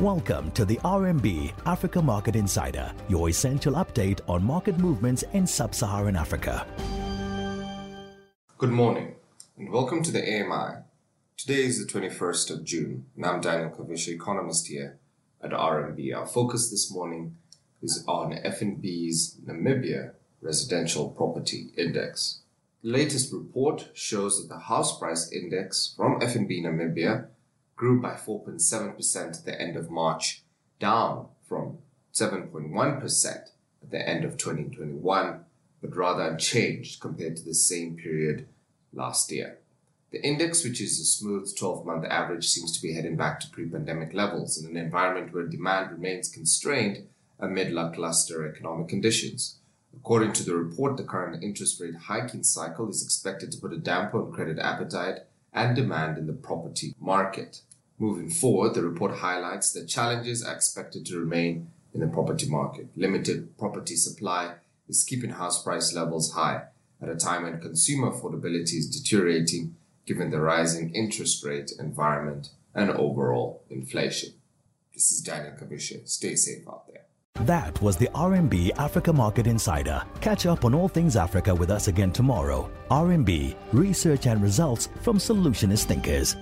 Welcome to the RMB Africa Market Insider, your essential update on market movements in sub Saharan Africa. Good morning and welcome to the AMI. Today is the 21st of June and I'm Daniel Kavishe, economist here at RMB. Our focus this morning is on FNB's Namibia Residential Property Index. The latest report shows that the house price index from FNB Namibia grew by 4.7% at the end of March, down from 7.1% at the end of 2021, but rather unchanged compared to the same period last year. The index, which is a smooth 12 month average, seems to be heading back to pre pandemic levels in an environment where demand remains constrained amid lackluster economic conditions. According to the report, the current interest rate hiking cycle is expected to put a damper on credit appetite and demand in the property market. Moving forward, the report highlights that challenges are expected to remain in the property market. Limited property supply is keeping house price levels high at a time when consumer affordability is deteriorating given the rising interest rate environment and overall inflation. This is Daniel Kavishe. Stay safe out there. That was the RMB Africa Market Insider. Catch up on all things Africa with us again tomorrow. RMB, research and results from solutionist thinkers.